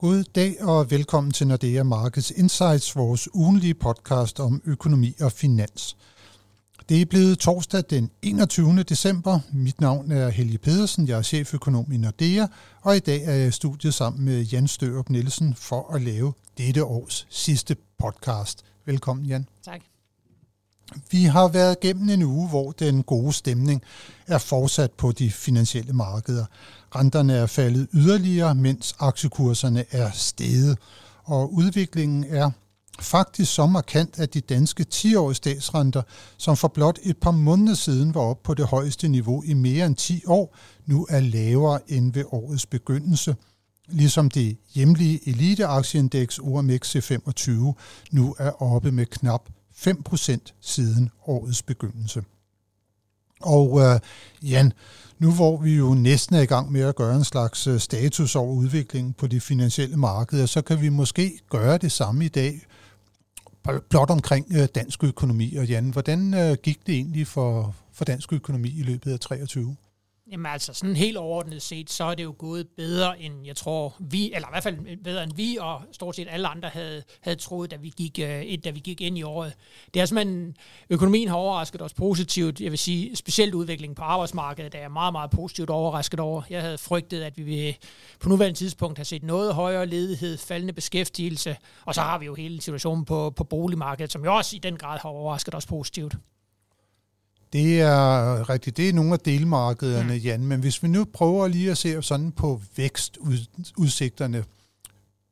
God dag og velkommen til Nordea Markets Insights, vores ugenlige podcast om økonomi og finans. Det er blevet torsdag den 21. december. Mit navn er Helge Pedersen, jeg er cheføkonom i Nordea, og i dag er jeg i studiet sammen med Jan Størup Nielsen for at lave dette års sidste podcast. Velkommen Jan. Tak. Vi har været gennem en uge, hvor den gode stemning er fortsat på de finansielle markeder. Renterne er faldet yderligere, mens aktiekurserne er steget. Og udviklingen er faktisk så markant, at de danske 10-årige statsrenter, som for blot et par måneder siden var op på det højeste niveau i mere end 10 år, nu er lavere end ved årets begyndelse. Ligesom det hjemlige eliteaktieindeks OMXC25 nu er oppe med knap 5% siden årets begyndelse. Og øh, Jan, nu hvor vi jo næsten er i gang med at gøre en slags øh, status over udviklingen på de finansielle markeder, så kan vi måske gøre det samme i dag, blot omkring øh, dansk økonomi. Og Jan, hvordan øh, gik det egentlig for, for dansk økonomi i løbet af 23? Jamen altså, sådan helt overordnet set, så er det jo gået bedre end jeg tror vi, eller i hvert fald bedre end vi, og stort set alle andre havde, havde troet, da vi, gik, øh, et, da vi gik ind i året. Det er simpelthen, økonomien har overrasket os positivt. Jeg vil sige, specielt udviklingen på arbejdsmarkedet er jeg meget, meget positivt overrasket over. Jeg havde frygtet, at vi vil på nuværende tidspunkt have set noget højere ledighed, faldende beskæftigelse, og så har vi jo hele situationen på, på boligmarkedet, som jo også i den grad har overrasket os positivt. Det er rigtigt. Det er nogle af delmarkederne, mm. Jan. Men hvis vi nu prøver lige at se sådan på vækstudsigterne,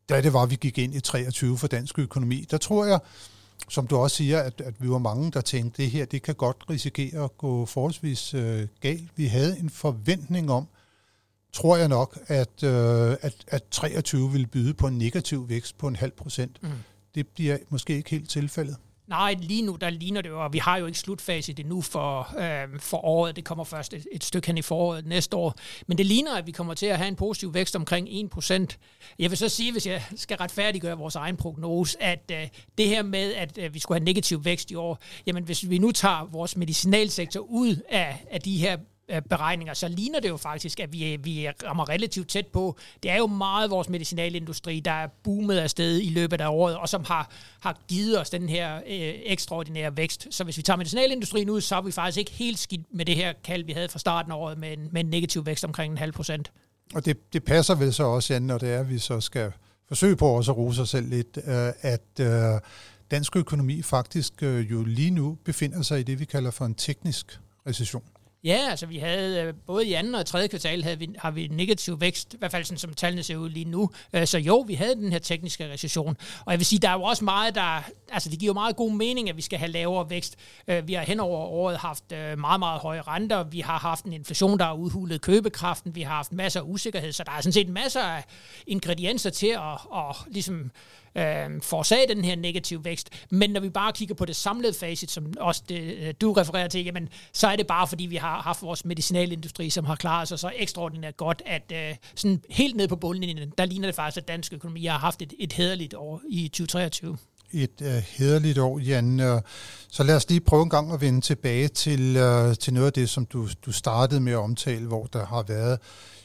da det var, vi gik ind i 23 for dansk økonomi, der tror jeg, som du også siger, at, at vi var mange, der tænkte, det her det kan godt risikere at gå forholdsvis øh, galt. Vi havde en forventning om, tror jeg nok, at, øh, at, at 23 ville byde på en negativ vækst på en halv procent. Mm. Det bliver måske ikke helt tilfældet. Nej, lige nu der ligner det jo, og vi har jo ikke slutfase det nu for, øh, for året. Det kommer først et, et stykke hen i foråret næste år. Men det ligner, at vi kommer til at have en positiv vækst omkring 1%. Jeg vil så sige, hvis jeg skal retfærdiggøre vores egen prognose, at øh, det her med, at øh, vi skulle have negativ vækst i år, jamen hvis vi nu tager vores medicinalsektor ud af, af de her Øh, beregninger, så ligner det jo faktisk, at vi, vi rammer relativt tæt på. Det er jo meget vores medicinalindustri, der er boomet afsted i løbet af året, og som har, har givet os den her øh, ekstraordinære vækst. Så hvis vi tager medicinalindustrien ud, så er vi faktisk ikke helt skidt med det her kald, vi havde fra starten af året, med en, med en negativ vækst omkring en halv procent. Og det, det passer vel så også, ind, når det er, at vi så skal forsøge på også at rose os selv lidt, øh, at øh, dansk økonomi faktisk øh, jo lige nu befinder sig i det, vi kalder for en teknisk recession. Ja, altså vi havde øh, både i anden og tredje kvartal havde vi, har vi negativ vækst, i hvert fald sådan, som tallene ser ud lige nu. Øh, så jo, vi havde den her tekniske recession. Og jeg vil sige, der er jo også meget, der... Altså det giver jo meget god mening, at vi skal have lavere vækst. Øh, vi har hen over året haft meget, meget høje renter. Vi har haft en inflation, der har udhulet købekraften. Vi har haft masser af usikkerhed. Så der er sådan set masser af ingredienser til at, at ligesom øh, forårsage den her negative vækst. Men når vi bare kigger på det samlede facit, som også det, øh, du refererer til, jamen, så er det bare fordi, vi har haft vores medicinalindustri, som har klaret sig så ekstraordinært godt, at øh, sådan helt ned på bundlinjen, der ligner det faktisk, at dansk økonomi har haft et, et hederligt år i 2023 et uh, hederligt år, Jan. Uh, så lad os lige prøve en gang at vende tilbage til, uh, til noget af det, som du, du startede med at omtale, hvor der har været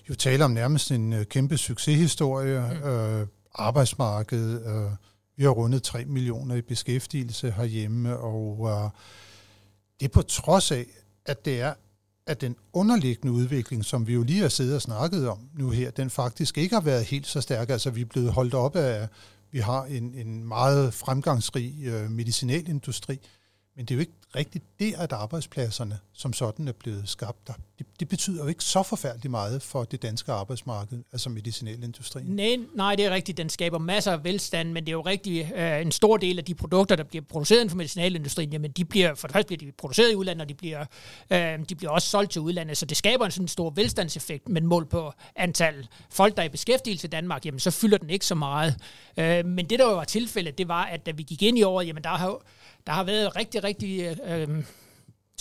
jo tale om nærmest en uh, kæmpe succeshistorie. Mm. Uh, arbejdsmarkedet. Øh, vi har rundet 3 millioner i beskæftigelse herhjemme, og øh, det er på trods af, at det er at den underliggende udvikling, som vi jo lige har siddet og snakket om nu her, den faktisk ikke har været helt så stærk. Altså vi er blevet holdt op af, vi har en, en meget fremgangsrig øh, medicinalindustri, men det er jo ikke rigtigt det, at arbejdspladserne som sådan er blevet skabt der. Det, det betyder jo ikke så forfærdeligt meget for det danske arbejdsmarked, altså medicinalindustrien. Nej, nej, det er rigtigt. Den skaber masser af velstand, men det er jo rigtigt, øh, en stor del af de produkter, der bliver produceret inden for medicinalindustrien, jamen de bliver, for det første bliver de produceret i udlandet, og de bliver, øh, de bliver også solgt til udlandet, så det skaber en sådan stor velstandseffekt, men mål på antal folk, der er i beskæftigelse i Danmark, jamen så fylder den ikke så meget. Øh, men det, der jo var tilfældet, det var, at da vi gik ind i året, jamen der har der har været rigtig, rigtig øh, øhm,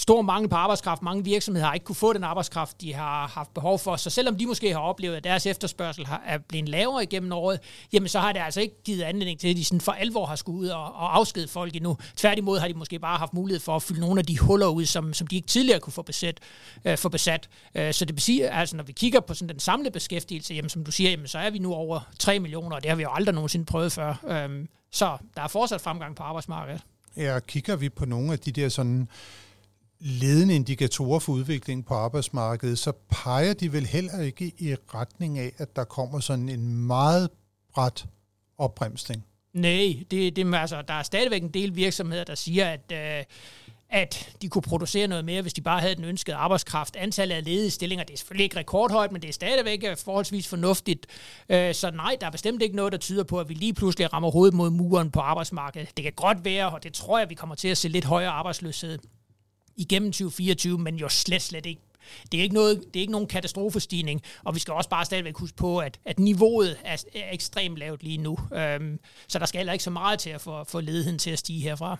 stor mangel på arbejdskraft. Mange virksomheder har ikke kunne få den arbejdskraft, de har haft behov for. Så selvom de måske har oplevet, at deres efterspørgsel har, er blevet lavere igennem året, jamen så har det altså ikke givet anledning til, at de sådan for alvor har skulle ud og, og afskede folk endnu. Tværtimod har de måske bare haft mulighed for at fylde nogle af de huller ud, som, som de ikke tidligere kunne få besat. Øh, få besat. Øh, så det betyder, altså når vi kigger på sådan den samlede beskæftigelse, jamen som du siger, jamen, så er vi nu over 3 millioner, og det har vi jo aldrig nogensinde prøvet før. Øh, så der er fortsat fremgang på arbejdsmarkedet. Ja, kigger vi på nogle af de der sådan ledende indikatorer for udviklingen på arbejdsmarkedet, så peger de vel heller ikke i retning af, at der kommer sådan en meget bræt opbremsning. Nej, det, det, altså, der er stadigvæk en del virksomheder, der siger, at, øh, at de kunne producere noget mere, hvis de bare havde den ønskede arbejdskraft. Antallet af ledige stillinger, det er selvfølgelig ikke rekordhøjt, men det er stadigvæk øh, forholdsvis fornuftigt. Øh, så nej, der er bestemt ikke noget, der tyder på, at vi lige pludselig rammer hovedet mod muren på arbejdsmarkedet. Det kan godt være, og det tror jeg, vi kommer til at se lidt højere arbejdsløshed igennem 2024, men jo slet, slet ikke det er ikke, noget, det er ikke nogen katastrofestigning, og vi skal også bare stadigvæk huske på, at, at niveauet er, er ekstremt lavt lige nu. Øhm, så der skal heller ikke så meget til at få, få ledigheden til at stige herfra.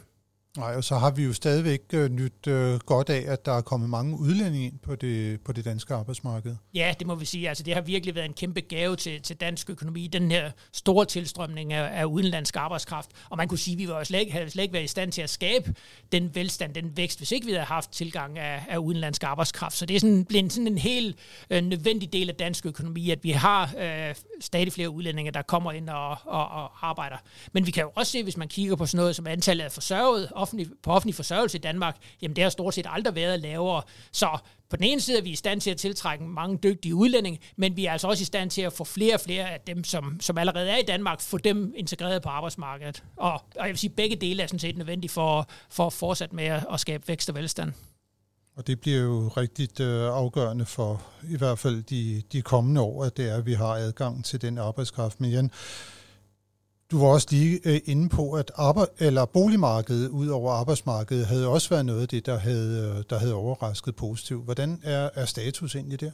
Nej, og så har vi jo stadigvæk øh, nyt øh, godt af, at der er kommet mange udlændinge ind på det, på det danske arbejdsmarked. Ja, det må vi sige. Altså, det har virkelig været en kæmpe gave til, til dansk økonomi, den her store tilstrømning af, af udenlandsk arbejdskraft. Og man kunne sige, at vi var slet ikke, havde slet ikke været i stand til at skabe den velstand, den vækst, hvis ikke vi havde haft tilgang af, af udenlandsk arbejdskraft. Så det er sådan, blevet sådan en helt øh, nødvendig del af dansk økonomi, at vi har øh, stadig flere udlændinge, der kommer ind og, og, og arbejder. Men vi kan jo også se, hvis man kigger på sådan noget som antallet af forsørget offentlig, på offentlig forsørgelse i Danmark, jamen det har stort set aldrig været lavere. Så på den ene side er vi i stand til at tiltrække mange dygtige udlændinge, men vi er altså også i stand til at få flere og flere af dem, som, som allerede er i Danmark, få dem integreret på arbejdsmarkedet. Og, og jeg vil sige, at begge dele er sådan set nødvendige for, for at fortsætte med at, at skabe vækst og velstand. Og det bliver jo rigtig øh, afgørende for i hvert fald de, de kommende år, at det er, at vi har adgang til den arbejdskraft. Men igen, du var også lige øh, inde på, at arbejde, eller boligmarkedet ud over arbejdsmarkedet havde også været noget af det, der havde, øh, der havde overrasket positivt. Hvordan er, er status egentlig der?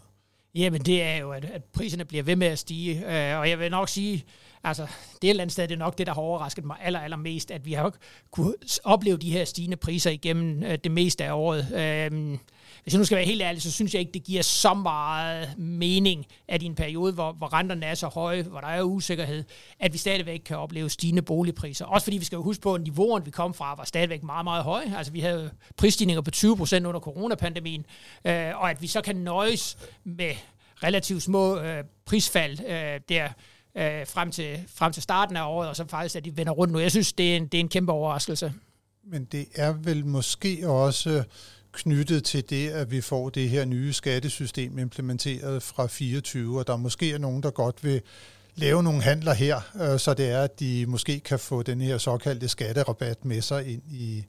Jamen det er jo, at, at priserne bliver ved med at stige, øh, og jeg vil nok sige, altså det eller andet sted, det er nok det, der har overrasket mig aller, allermest, at vi har kunne opleve de her stigende priser igennem øh, det meste af året. Øh, hvis jeg nu skal være helt ærlig, så synes jeg ikke, det giver så meget mening, at i en periode, hvor, hvor renterne er så høje, hvor der er usikkerhed, at vi stadigvæk kan opleve stigende boligpriser. Også fordi vi skal jo huske på, at niveauen, vi kom fra, var stadigvæk meget, meget høj. Altså vi havde prisstigninger på 20 procent under coronapandemien, øh, og at vi så kan nøjes med relativt små øh, prisfald øh, der, øh, frem, til, frem til starten af året, og så faktisk, at de vender rundt nu. Jeg synes, det er en, det er en kæmpe overraskelse. Men det er vel måske også knyttet til det, at vi får det her nye skattesystem implementeret fra 24, og der måske er nogen, der godt vil lave nogle handler her, øh, så det er, at de måske kan få den her såkaldte skatterabat med sig ind i,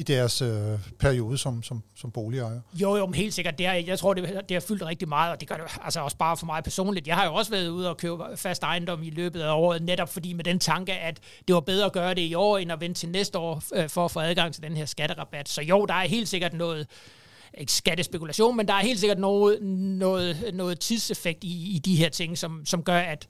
i deres øh, periode som, som, som boligejer. Jo, jo, helt sikkert. Det er, jeg tror, det, det har fyldt rigtig meget, og det gør det altså også bare for mig personligt. Jeg har jo også været ude og købe fast ejendom i løbet af året, netop fordi med den tanke, at det var bedre at gøre det i år, end at vente til næste år øh, for at få adgang til den her skatterabat. Så jo, der er helt sikkert noget, ikke skattespekulation, men der er helt sikkert noget, noget, noget tidseffekt i, i de her ting, som, som gør, at,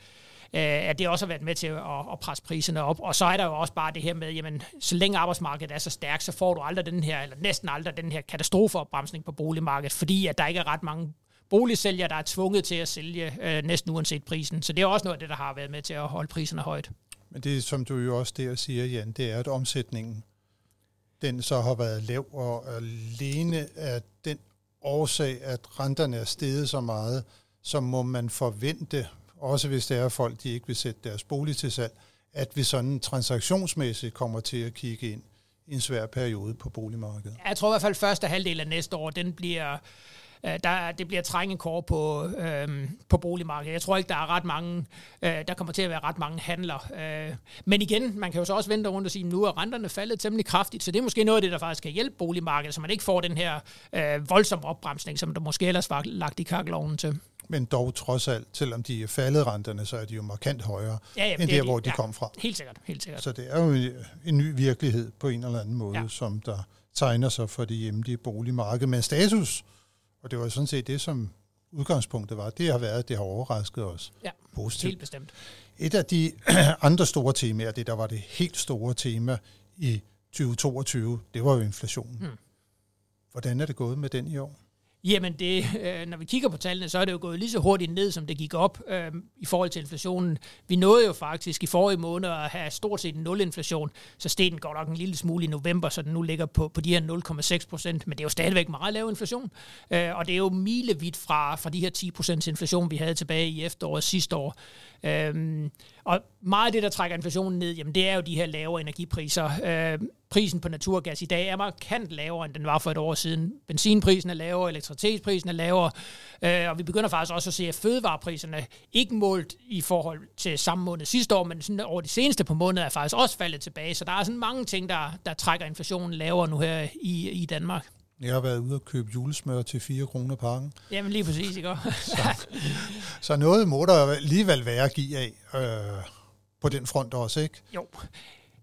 Øh, at det også har været med til at, at presse priserne op. Og så er der jo også bare det her med, jamen, så længe arbejdsmarkedet er så stærkt, så får du aldrig den her, eller næsten aldrig den her katastrofeopbremsning på boligmarkedet, fordi at der ikke er ret mange boligsælgere, der er tvunget til at sælge øh, næsten uanset prisen. Så det er også noget af det, der har været med til at holde priserne højt. Men det, som du jo også der siger, Jan, det er, at omsætningen den så har været lav, og alene af den årsag, at renterne er steget så meget, så må man forvente, også hvis det er folk, de ikke vil sætte deres bolig til salg, at vi sådan transaktionsmæssigt kommer til at kigge ind i en svær periode på boligmarkedet. Jeg tror i hvert fald, at første halvdel af næste år, den bliver, øh, der, det bliver trængekår på, øh, på boligmarkedet. Jeg tror ikke, der er ret mange, øh, der kommer til at være ret mange handler. Øh, men igen, man kan jo så også vente rundt og sige, at nu er renterne faldet temmelig kraftigt, så det er måske noget af det, der faktisk kan hjælpe boligmarkedet, så man ikke får den her øh, voldsomme opbremsning, som der måske ellers var lagt i kakkeloven til men dog trods alt, selvom de er faldet renterne, så er de jo markant højere, ja, ja, end der, hvor de ja, kom fra. Helt sikkert, helt sikkert. Så det er jo en ny virkelighed på en eller anden måde, ja. som der tegner sig for det hjemlige boligmarked. Men status, og det var sådan set det, som udgangspunktet var, det har været, det har overrasket os ja, positivt. helt bestemt. Et af de andre store temaer, det der var det helt store tema i 2022, det var jo inflationen. Hmm. Hvordan er det gået med den i år? Jamen, det, øh, når vi kigger på tallene, så er det jo gået lige så hurtigt ned, som det gik op øh, i forhold til inflationen. Vi nåede jo faktisk i forrige måned at have stort set nul inflation, så steg den går nok en lille smule i november, så den nu ligger på, på de her 0,6 procent, men det er jo stadigvæk meget lav inflation. Øh, og det er jo milevidt fra, fra de her 10 procents inflation, vi havde tilbage i efteråret sidste år. Øhm, og meget af det, der trækker inflationen ned, jamen det er jo de her lavere energipriser. Øhm, prisen på naturgas i dag er markant lavere, end den var for et år siden. Benzinprisen er lavere, elektricitetsprisen er lavere, øh, og vi begynder faktisk også at se, at fødevarepriserne ikke målt i forhold til samme måned sidste år, men sådan over de seneste par måneder er faktisk også faldet tilbage. Så der er sådan mange ting, der, der trækker inflationen lavere nu her i, i Danmark. Jeg har været ude og købe julesmør til 4 kroner pakken. Jamen lige præcis, ikke? så, så noget må der alligevel være at give af øh, på den front også, ikke? Jo.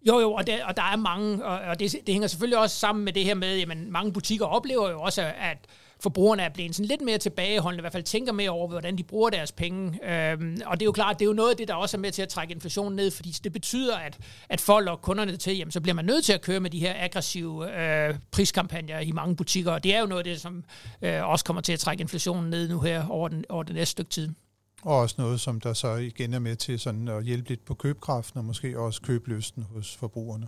Jo, jo, og, der, og der er mange, og, og det, det hænger selvfølgelig også sammen med det her med, at mange butikker oplever jo også, at forbrugerne er blevet sådan lidt mere tilbageholdende, i hvert fald tænker mere over, hvordan de bruger deres penge. Øhm, og det er jo klart, det er jo noget af det, der også er med til at trække inflationen ned, fordi det betyder, at, at for at lokke kunderne til, jamen, så bliver man nødt til at køre med de her aggressive øh, priskampagner i mange butikker, og det er jo noget af det, som øh, også kommer til at trække inflationen ned nu her over, den, over det næste stykke tid. Og også noget, som der så igen er med til sådan at hjælpe lidt på købekraften, og måske også købelysten hos forbrugerne.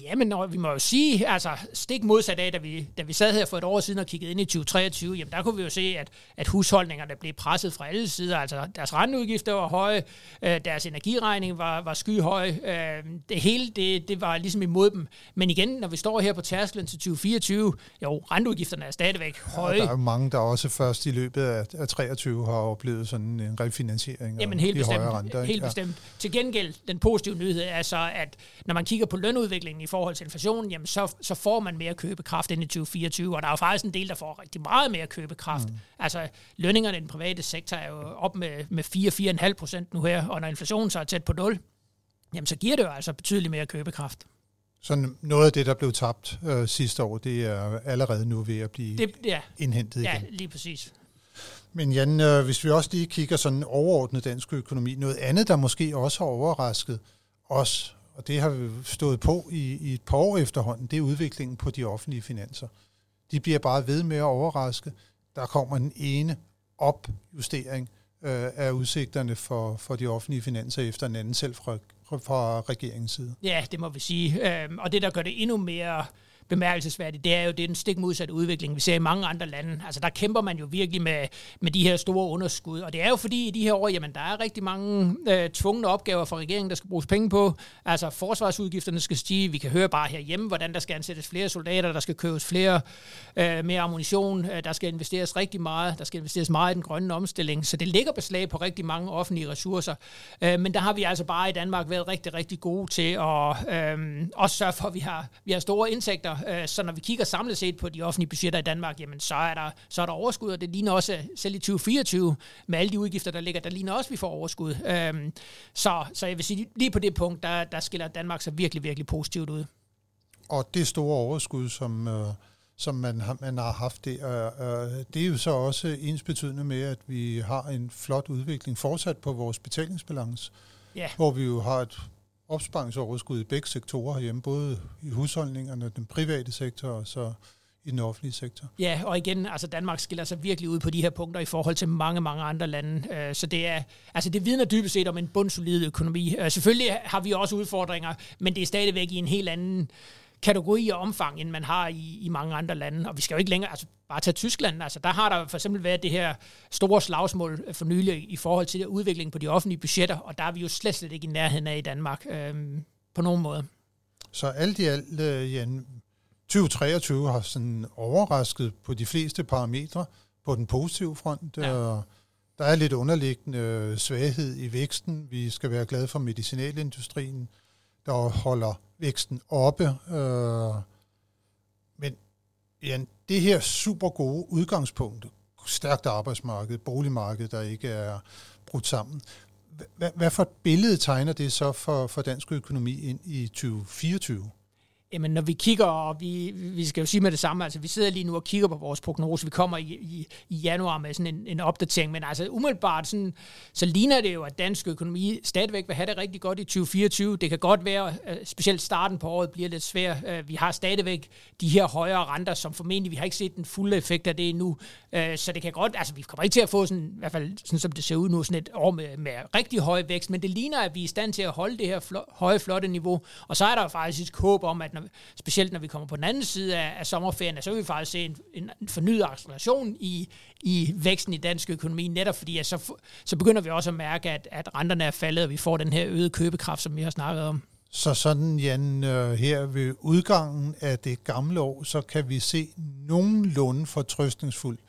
Jamen, når, vi må jo sige, altså stik modsat af, da vi, da vi sad her for et år siden og kiggede ind i 2023, jamen der kunne vi jo se, at, at husholdningerne blev presset fra alle sider. Altså deres renteudgifter var høje, øh, deres energiregning var, var skyhøj. Øh, det hele, det, det var ligesom imod dem. Men igen, når vi står her på tærsklen til 2024, jo, renteudgifterne er stadigvæk høje. Ja, der er jo mange, der også først i løbet af, af 23 har oplevet sådan en refinansiering jamen, helt bestemt, renter. Helt ja. bestemt. Til gengæld, den positive nyhed er så, at når man kigger på lønudviklingen i forhold til inflationen, jamen så, så får man mere købekraft ind i 2024, og der er jo faktisk en del, der får rigtig meget mere købekraft. Mm. Altså lønningerne i den private sektor er jo op med, med 4-4,5 procent nu her, og når inflationen så er tæt på 0, jamen så giver det jo altså betydeligt mere købekraft. Så noget af det, der blev tabt øh, sidste år, det er allerede nu ved at blive det, ja. indhentet igen. Ja, lige præcis. Men Jan, øh, hvis vi også lige kigger sådan overordnet dansk økonomi, noget andet, der måske også har overrasket os, og det har vi stået på i, i et par år efterhånden, det er udviklingen på de offentlige finanser. De bliver bare ved med at overraske. Der kommer den ene opjustering øh, af udsigterne for, for de offentlige finanser efter den anden, selv fra, fra regeringens side. Ja, det må vi sige. Øhm, og det, der gør det endnu mere bemærkelsesværdigt, det er jo det er den stik modsatte udvikling, vi ser i mange andre lande. Altså der kæmper man jo virkelig med, med de her store underskud, og det er jo fordi i de her år, jamen der er rigtig mange øh, tvungne opgaver for regeringen, der skal bruges penge på. Altså forsvarsudgifterne skal stige, vi kan høre bare herhjemme, hvordan der skal ansættes flere soldater, der skal købes flere, øh, mere ammunition, øh, der skal investeres rigtig meget, der skal investeres meget i den grønne omstilling, så det ligger beslag på rigtig mange offentlige ressourcer. Øh, men der har vi altså bare i Danmark været rigtig, rigtig gode til at øh, også sørge for, at vi har, vi har store indtægter Øh, så når vi kigger samlet set på de offentlige budgetter i Danmark, jamen så er der, så er der overskud, og det ligner også, selv i 2024, med alle de udgifter, der ligger, der ligner også, at vi får overskud. Øhm, så, så jeg vil sige, lige på det punkt, der, der skiller Danmark så virkelig, virkelig positivt ud. Og det store overskud, som, øh, som man, har, man har haft, det, øh, det er jo så også ens betydende med, at vi har en flot udvikling fortsat på vores betalingsbalance, ja. hvor vi jo har et opsparingsoverskud i begge sektorer herhjemme, både i husholdningerne, den private sektor og så i den offentlige sektor. Ja, og igen, altså Danmark skiller sig virkelig ud på de her punkter i forhold til mange, mange andre lande. Øh, så det er, altså det vidner dybest set om en bundsolid økonomi. Øh, selvfølgelig har vi også udfordringer, men det er stadigvæk i en helt anden kategori og omfang, end man har i, i mange andre lande. Og vi skal jo ikke længere, altså bare tage Tyskland, altså der har der for eksempel været det her store slagsmål for nylig i forhold til udviklingen på de offentlige budgetter, og der er vi jo slet, slet ikke i nærheden af i Danmark øhm, på nogen måde. Så alt i alt, øh, Jan, 2023 har sådan overrasket på de fleste parametre på den positive front. Ja. Og der er lidt underliggende øh, svaghed i væksten. Vi skal være glade for medicinalindustrien, der holder væksten oppe. Øh, men ja, det her super gode udgangspunkt, stærkt arbejdsmarked, boligmarked, der ikke er brudt sammen. Hvad, hvad for et billede tegner det så for, for dansk økonomi ind i 2024? Jamen, når vi kigger, og vi, vi skal jo sige med det samme, altså vi sidder lige nu og kigger på vores prognose, vi kommer i, i, i januar med sådan en, en opdatering, men altså umiddelbart sådan, så ligner det jo, at dansk økonomi stadigvæk vil have det rigtig godt i 2024. Det kan godt være, at øh, specielt starten på året bliver lidt svær. Øh, vi har stadigvæk de her højere renter, som formentlig, vi har ikke set den fulde effekt af det endnu, øh, så det kan godt, altså vi kommer ikke til at få sådan, i hvert fald sådan som det ser ud nu, sådan et år med, med rigtig høj vækst, men det ligner, at vi er i stand til at holde det her flo- høje, flotte niveau, og så er der faktisk håb om, at når, specielt når vi kommer på den anden side af, af sommerferien, så vil vi faktisk se en, en fornyet acceleration i, i væksten i dansk økonomi, netop fordi at så, så begynder vi også at mærke, at, at renterne er faldet, og vi får den her øgede købekraft, som vi har snakket om. Så sådan, Jan, øh, her ved udgangen af det gamle år, så kan vi se nogenlunde fortrøstningsfuldt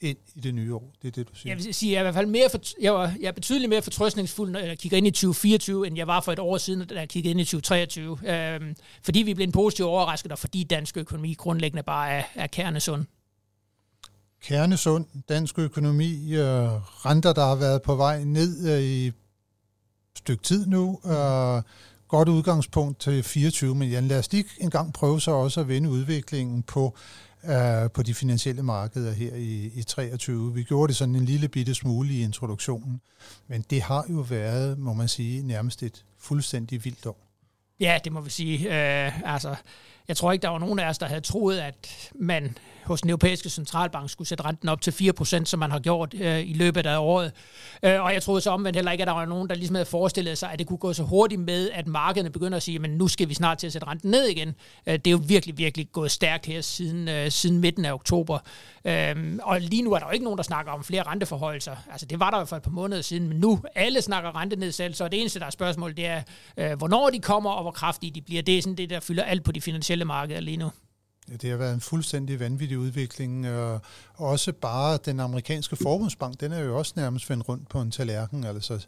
ind i det nye år. Det er det, du siger. Jeg vil sige, jeg er i hvert fald mere for, jeg, var, jeg er betydeligt mere fortrøstningsfuld, når jeg kigger ind i 2024, end jeg var for et år siden, da jeg kiggede ind i 2023. Øhm, fordi vi blev positivt overrasket, og fordi dansk økonomi grundlæggende bare er, er kernesund. Kernesund, dansk økonomi, øh, renter, der har været på vej ned øh, i et stykke tid nu. Øh, godt udgangspunkt til 24, men Jan, lad os lige en gang prøve så også at vende udviklingen på øh, på de finansielle markeder her i, i 23. Vi gjorde det sådan en lille bitte smule i introduktionen, men det har jo været, må man sige, nærmest et fuldstændig vildt år. Ja, det må vi sige. Øh, altså, jeg tror ikke, der var nogen af os, der havde troet, at man hos den europæiske centralbank skulle sætte renten op til 4%, som man har gjort øh, i løbet af året. Øh, og jeg troede så omvendt heller ikke, at der var nogen, der ligesom havde forestillet sig, at det kunne gå så hurtigt med, at markederne begynder at sige, men nu skal vi snart til at sætte renten ned igen. Øh, det er jo virkelig, virkelig gået stærkt her siden, øh, siden midten af oktober. Øh, og lige nu er der jo ikke nogen, der snakker om flere renteforholdelser. Altså det var der jo for et par måneder siden, men nu alle snakker rentenedsættelser, og det eneste, der er spørgsmål, det er, øh, hvornår de kommer, og hvor kraftige de bliver. Det er sådan det, der fylder alt på de finansielle markeder lige nu. Ja, det har været en fuldstændig vanvittig udvikling. Og også bare den amerikanske forbundsbank, den er jo også nærmest vendt rundt på en tallerken. Altså,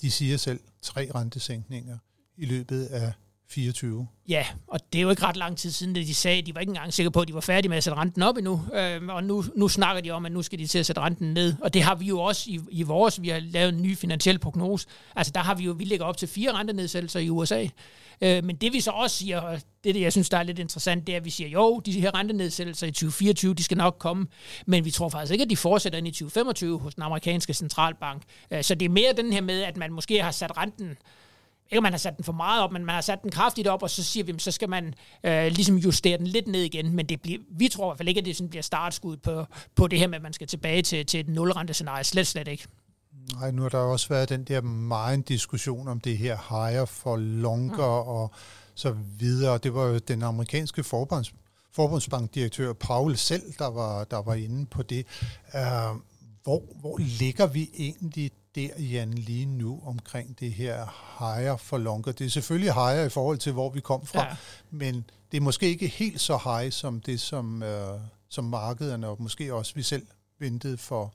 de siger selv tre rentesænkninger i løbet af 24. Ja, og det er jo ikke ret lang tid siden, at de sagde, at de var ikke engang sikre på, at de var færdige med at sætte renten op endnu. Øh, og nu, nu snakker de om, at nu skal de til at sætte renten ned. Og det har vi jo også i, i vores, vi har lavet en ny finansiel prognose. Altså der har vi jo, vi ligger op til fire rentenedsættelser i USA. Øh, men det vi så også siger, og det, det jeg synes, der er lidt interessant, det er, at vi siger, jo, de her rentenedsættelser i 2024, de skal nok komme, men vi tror faktisk ikke, at de fortsætter ind i 2025 hos den amerikanske centralbank. Øh, så det er mere den her med, at man måske har sat renten ikke man har sat den for meget op, men man har sat den kraftigt op, og så siger vi, så skal man øh, ligesom justere den lidt ned igen, men det bliver, vi tror i hvert fald ikke, at det sådan bliver startskud på, på det her med, at man skal tilbage til, til et nulrentescenarie. Slet, slet ikke. Nej, nu har der også været den der meget diskussion om det her higher for longer mm. og så videre. Det var jo den amerikanske forbunds, forbundsbankdirektør Paul selv, der var, der var inde på det. Uh, hvor, hvor ligger vi egentlig der, Jan, lige nu omkring det her higher for longer? Det er selvfølgelig higher i forhold til, hvor vi kom fra, ja. men det er måske ikke helt så high som det, som, uh, som markederne og måske også vi selv ventede for,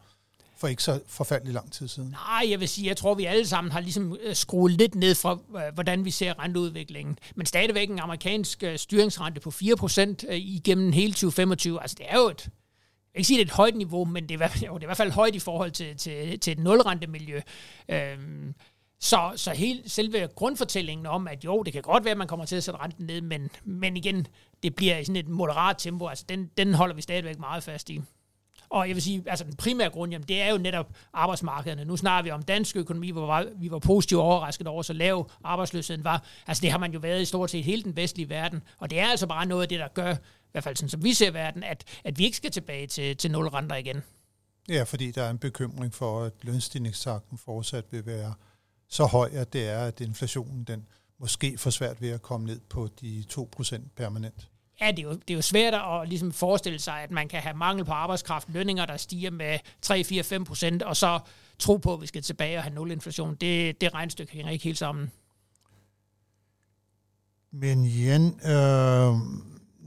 for ikke så forfærdelig lang tid siden? Nej, jeg vil sige, jeg tror, vi alle sammen har ligesom øh, skruet lidt ned fra, øh, hvordan vi ser renteudviklingen. Men stadigvæk en amerikansk øh, styringsrente på 4% igennem hele 2025. Altså, det er jo et, jeg ikke sige, det er et højt niveau, men det er, jo, det er i hvert fald højt i forhold til, til, til et nulrentemiljø. Øhm, så, så hele, selve grundfortællingen om, at jo, det kan godt være, at man kommer til at sætte renten ned, men, men igen, det bliver i sådan et moderat tempo. Altså, den, den holder vi stadigvæk meget fast i. Og jeg vil sige, altså den primære grund, jamen, det er jo netop arbejdsmarkederne. Nu snakker vi om dansk økonomi, hvor vi var positivt overrasket over, så lav arbejdsløsheden var. Altså det har man jo været i stort set hele den vestlige verden. Og det er altså bare noget af det, der gør, i hvert fald sådan som vi ser verden, at, at vi ikke skal tilbage til, til nul renter igen. Ja, fordi der er en bekymring for, at lønstigningstakten fortsat vil være så høj, at det er, at inflationen den måske får svært ved at komme ned på de 2% permanent ja, det er, jo, det er jo svært at ligesom forestille sig, at man kan have mangel på arbejdskraft, lønninger, der stiger med 3, 4, 5 procent, og så tro på, at vi skal tilbage og have nul inflation. Det, det regnstykke hænger ikke helt sammen. Men Jan, øh,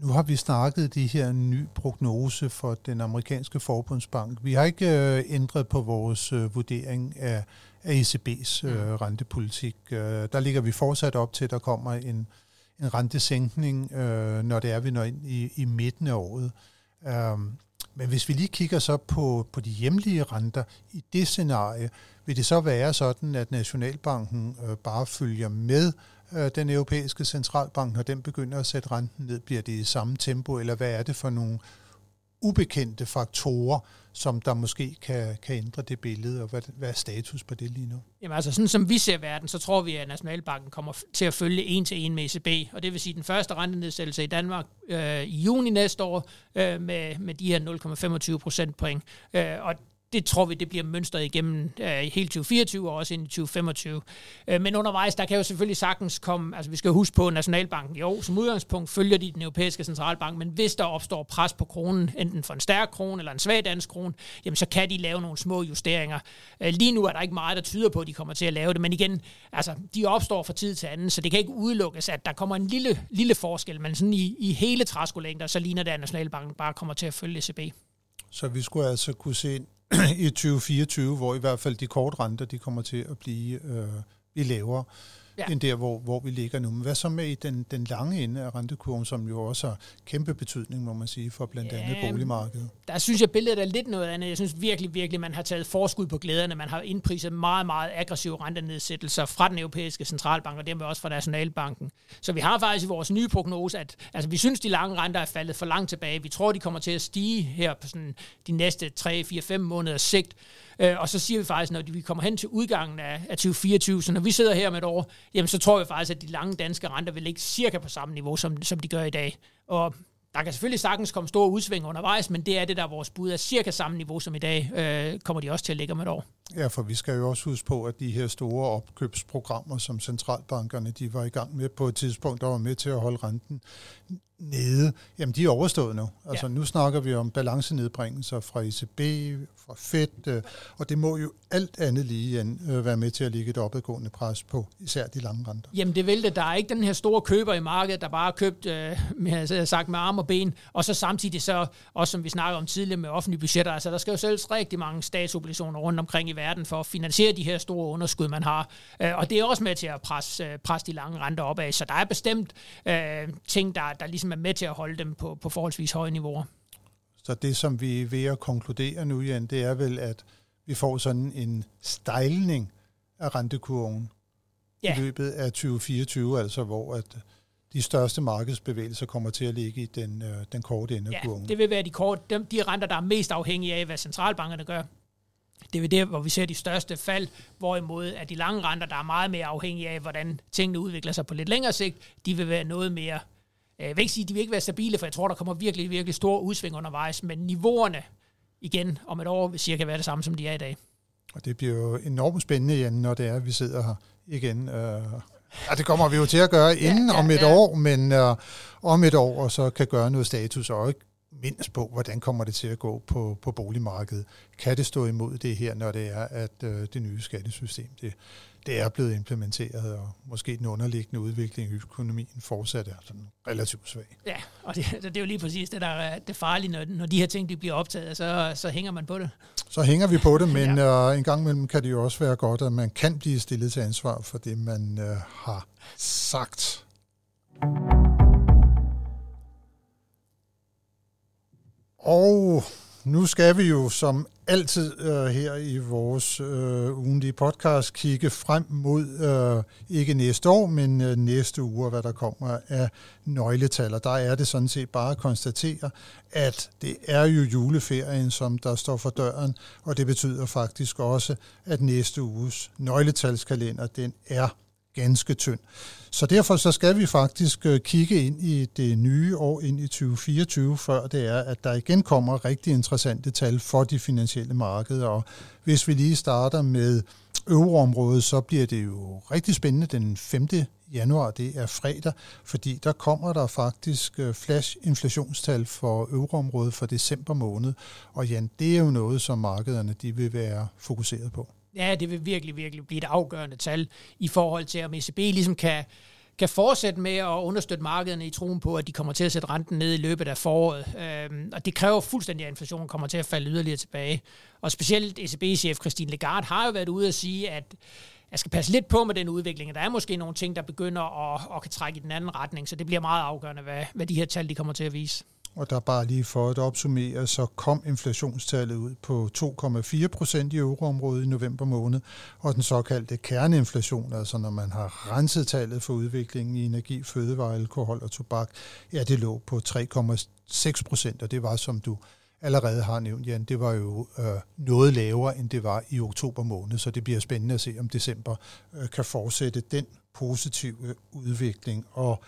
nu har vi snakket de her nye prognose for den amerikanske forbundsbank. Vi har ikke øh, ændret på vores øh, vurdering af, af ECB's øh, mm. rentepolitik. Øh, der ligger vi fortsat op til, at der kommer en en rentesænkning, øh, når det er, vi når ind i, i midten af året. Øh, Men hvis vi lige kigger så på, på de hjemlige renter i det scenarie, vil det så være sådan, at Nationalbanken øh, bare følger med øh, den europæiske centralbank, når den begynder at sætte renten ned? Bliver det i samme tempo, eller hvad er det for nogle ubekendte faktorer, som der måske kan, kan ændre det billede, og hvad, hvad er status på det lige nu? Jamen altså, sådan som vi ser verden, så tror vi, at Nationalbanken kommer til at følge en til en med ECB, og det vil sige den første rentenedsættelse i Danmark øh, i juni næste år øh, med, med de her 0,25 procentpoint. Øh, og det tror vi, det bliver mønstret igennem øh, hele 2024 og også ind i 2025. Øh, men undervejs, der kan jo selvfølgelig sagtens komme, altså vi skal huske på Nationalbanken, jo, som udgangspunkt følger de den europæiske centralbank, men hvis der opstår pres på kronen, enten for en stærk krone eller en svag dansk krone, jamen så kan de lave nogle små justeringer. Øh, lige nu er der ikke meget, der tyder på, at de kommer til at lave det, men igen, altså de opstår fra tid til anden, så det kan ikke udelukkes, at der kommer en lille, lille forskel, men sådan i, i hele træskolængder, så ligner det, at Nationalbanken bare kommer til at følge ECB. Så vi skulle altså kunne se i 2024, hvor i hvert fald de korte renter, de kommer til at blive, øh, blive lavere ja. end der, hvor, hvor vi ligger nu. Men hvad så med i den, den lange ende af rentekurven, som jo også har kæmpe betydning, må man sige, for blandt andet ja, boligmarkedet? Der synes jeg, billedet er lidt noget andet. Jeg synes virkelig, virkelig, man har taget forskud på glæderne. Man har indpriset meget, meget aggressive rentenedsættelser fra den europæiske centralbank, og dermed også fra Nationalbanken. Så vi har faktisk i vores nye prognose, at altså, vi synes, de lange renter er faldet for langt tilbage. Vi tror, de kommer til at stige her på sådan de næste 3, 4, 5 måneders sigt. Øh, og så siger vi faktisk, når vi kommer hen til udgangen af, af 2024, så når vi sidder her med et år, jamen så tror vi faktisk, at de lange danske renter vil ligge cirka på samme niveau, som, som de gør i dag. Og der kan selvfølgelig sagtens komme store udsving undervejs, men det er det, der er vores bud er cirka samme niveau som i dag, øh, kommer de også til at ligge om et år. Ja, for vi skal jo også huske på, at de her store opkøbsprogrammer, som centralbankerne de var i gang med på et tidspunkt, der var med til at holde renten nede, jamen de er overstået nu. Altså ja. nu snakker vi om balancenedbringelser fra ECB, fra Fed, øh, og det må jo alt andet lige end, øh, være med til at ligge et opadgående pres på især de lange renter. Jamen det vil det. Der er ikke den her store køber i markedet, der bare har købt øh, med, sagt, med arm og ben, og så samtidig så, også som vi snakker om tidligere med offentlige budgetter, altså der skal jo selv rigtig mange statsobligationer rundt omkring i verden for at finansiere de her store underskud, man har. Øh, og det er også med til at presse, presse de lange renter opad. Så der er bestemt øh, ting, der, der ligesom er med til at holde dem på, på forholdsvis høje niveauer. Så det, som vi er ved at konkludere nu, Jan, det er vel, at vi får sådan en stejlning af rentekurven ja. i løbet af 2024, altså hvor at de største markedsbevægelser kommer til at ligge i den, øh, den korte ende af kurven. det vil være de, kort, de, de renter, der er mest afhængige af, hvad centralbankerne gør. Det er det, hvor vi ser de største fald, hvorimod at de lange renter, der er meget mere afhængige af, hvordan tingene udvikler sig på lidt længere sigt, de vil være noget mere jeg vil ikke sige, at de vil ikke være stabile, for jeg tror, der kommer virkelig, virkelig store udsving undervejs, men niveauerne igen om et år vil cirka være det samme, som de er i dag. Og det bliver jo enormt spændende, igen, når det er, at vi sidder her igen. Øh, ja, det kommer vi jo til at gøre inden ja, ja, om et ja. år, men uh, om et år, og så kan gøre noget status, og ikke mindst på, hvordan kommer det til at gå på, på boligmarkedet. Kan det stå imod det her, når det er, at uh, det nye skattesystem det, det er blevet implementeret, og måske den underliggende udvikling i økonomien fortsat er sådan relativt svag. Ja, og det, det er jo lige præcis det, der er det farlige, når, når de her ting de bliver optaget, så, så hænger man på det. Så hænger vi på det, men ja. uh, en gang imellem kan det jo også være godt, at man kan blive stillet til ansvar for det, man uh, har sagt. Og nu skal vi jo som altid øh, her i vores øh, ugenlige podcast kigge frem mod øh, ikke næste år, men øh, næste uge, hvad der kommer af nøgletal. Og der er det sådan set bare at konstatere, at det er jo juleferien, som der står for døren, og det betyder faktisk også, at næste uges nøgletalskalender, den er ganske tynd. Så derfor så skal vi faktisk øh, kigge ind i det nye år, ind i 2024, før det er, at der igen kommer rigtig interessante tal for de finansielle markeder. Og hvis vi lige starter med euroområdet, så bliver det jo rigtig spændende den 5. januar, det er fredag, fordi der kommer der faktisk øh, flash inflationstal for euroområdet for december måned. Og Jan, det er jo noget, som markederne de vil være fokuseret på. Ja, det vil virkelig, virkelig blive et afgørende tal i forhold til, om ECB ligesom kan, kan fortsætte med at understøtte markederne i troen på, at de kommer til at sætte renten ned i løbet af foråret. Øhm, og det kræver fuldstændig, at inflationen kommer til at falde yderligere tilbage. Og specielt ECB-chef Christine Lagarde har jo været ude at sige, at jeg skal passe lidt på med den udvikling. Der er måske nogle ting, der begynder at, at kan trække i den anden retning, så det bliver meget afgørende, hvad, hvad de her tal de kommer til at vise. Og der bare lige for at opsummere, så kom inflationstallet ud på 2,4 procent i euroområdet i november måned, og den såkaldte kerneinflation, altså når man har renset tallet for udviklingen i energi, fødevare, alkohol og tobak, ja, det lå på 3,6 procent, og det var, som du allerede har nævnt, Jan, det var jo øh, noget lavere, end det var i oktober måned, så det bliver spændende at se, om december øh, kan fortsætte den positive øh, udvikling. Og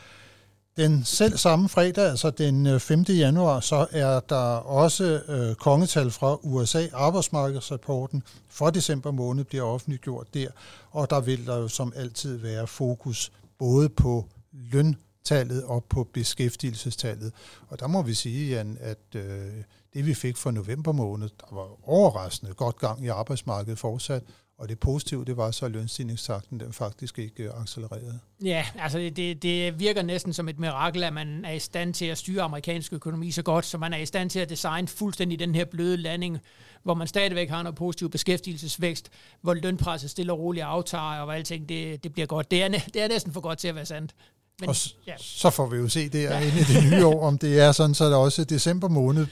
den selv samme fredag, altså den øh, 5. Januar, så er der også øh, kongetal fra USA. Arbejdsmarkedsrapporten for december måned bliver offentliggjort der, og der vil der jo som altid være fokus både på løntallet og på beskæftigelsestallet. Og der må vi sige, Jan, at øh, det vi fik for november måned, der var overraskende godt gang i arbejdsmarkedet fortsat, og det positive, det var så, at lønstigningstakten den faktisk ikke øh, accelererede. Ja, altså det, det virker næsten som et mirakel, at man er i stand til at styre amerikansk økonomi så godt, så man er i stand til at designe fuldstændig den her bløde landing, hvor man stadigvæk har noget positiv beskæftigelsesvækst, hvor lønpresset stille og roligt aftager, og hvor alting det, det bliver godt. Det er, det er næsten for godt til at være sandt. Men, og ja. så får vi jo se det ja. inde i det nye år, om det er sådan, så der også december måned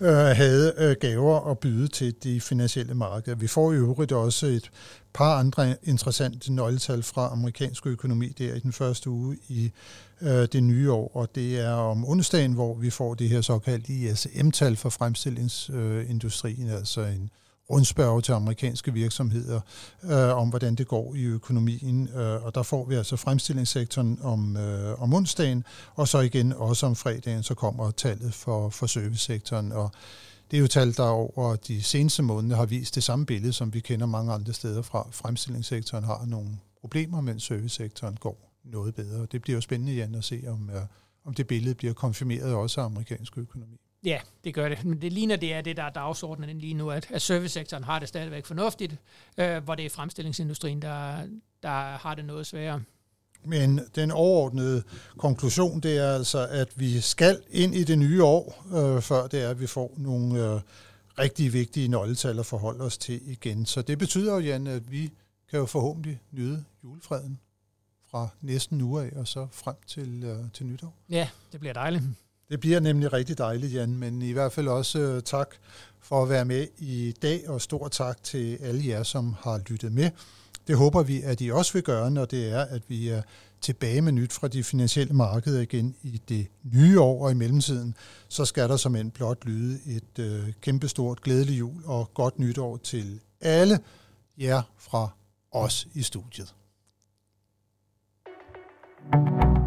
øh, havde øh, gaver at byde til de finansielle markeder. Vi får i øvrigt også et par andre interessante nøgletal fra amerikansk økonomi der i den første uge i øh, det nye år, og det er om onsdagen, hvor vi får det her såkaldte ISM-tal for fremstillingsindustrien, altså en rundspørge til amerikanske virksomheder øh, om, hvordan det går i økonomien. Øh, og der får vi altså fremstillingssektoren om, øh, om onsdagen, og så igen også om fredagen, så kommer tallet for, for servicesektoren. Og det er jo tal, der over de seneste måneder har vist det samme billede, som vi kender mange andre steder fra. Fremstillingssektoren har nogle problemer, mens servicesektoren går noget bedre. Det bliver jo spændende igen at se, om, øh, om det billede bliver konfirmeret også af amerikansk økonomi. Ja, det gør det. Men det ligner, det er det, der er dagsordenen lige nu, at, at servicesektoren har det stadigvæk fornuftigt, øh, hvor det er fremstillingsindustrien, der, der har det noget sværere. Men den overordnede konklusion, det er altså, at vi skal ind i det nye år, øh, før det er, at vi får nogle øh, rigtig vigtige nøgletal at forholde os til igen. Så det betyder jo, Jan, at vi kan jo forhåbentlig nyde julefreden fra næsten nu af og så frem til, øh, til nytår. Ja, det bliver dejligt. Det bliver nemlig rigtig dejligt, Jan, men i hvert fald også øh, tak for at være med i dag, og stor tak til alle jer, som har lyttet med. Det håber vi, at I også vil gøre, når det er, at vi er tilbage med nyt fra de finansielle markeder igen i det nye år, og i mellemtiden, så skal der som end blot lyde et øh, kæmpestort glædeligt jul og godt nytår til alle jer fra os i studiet. thank you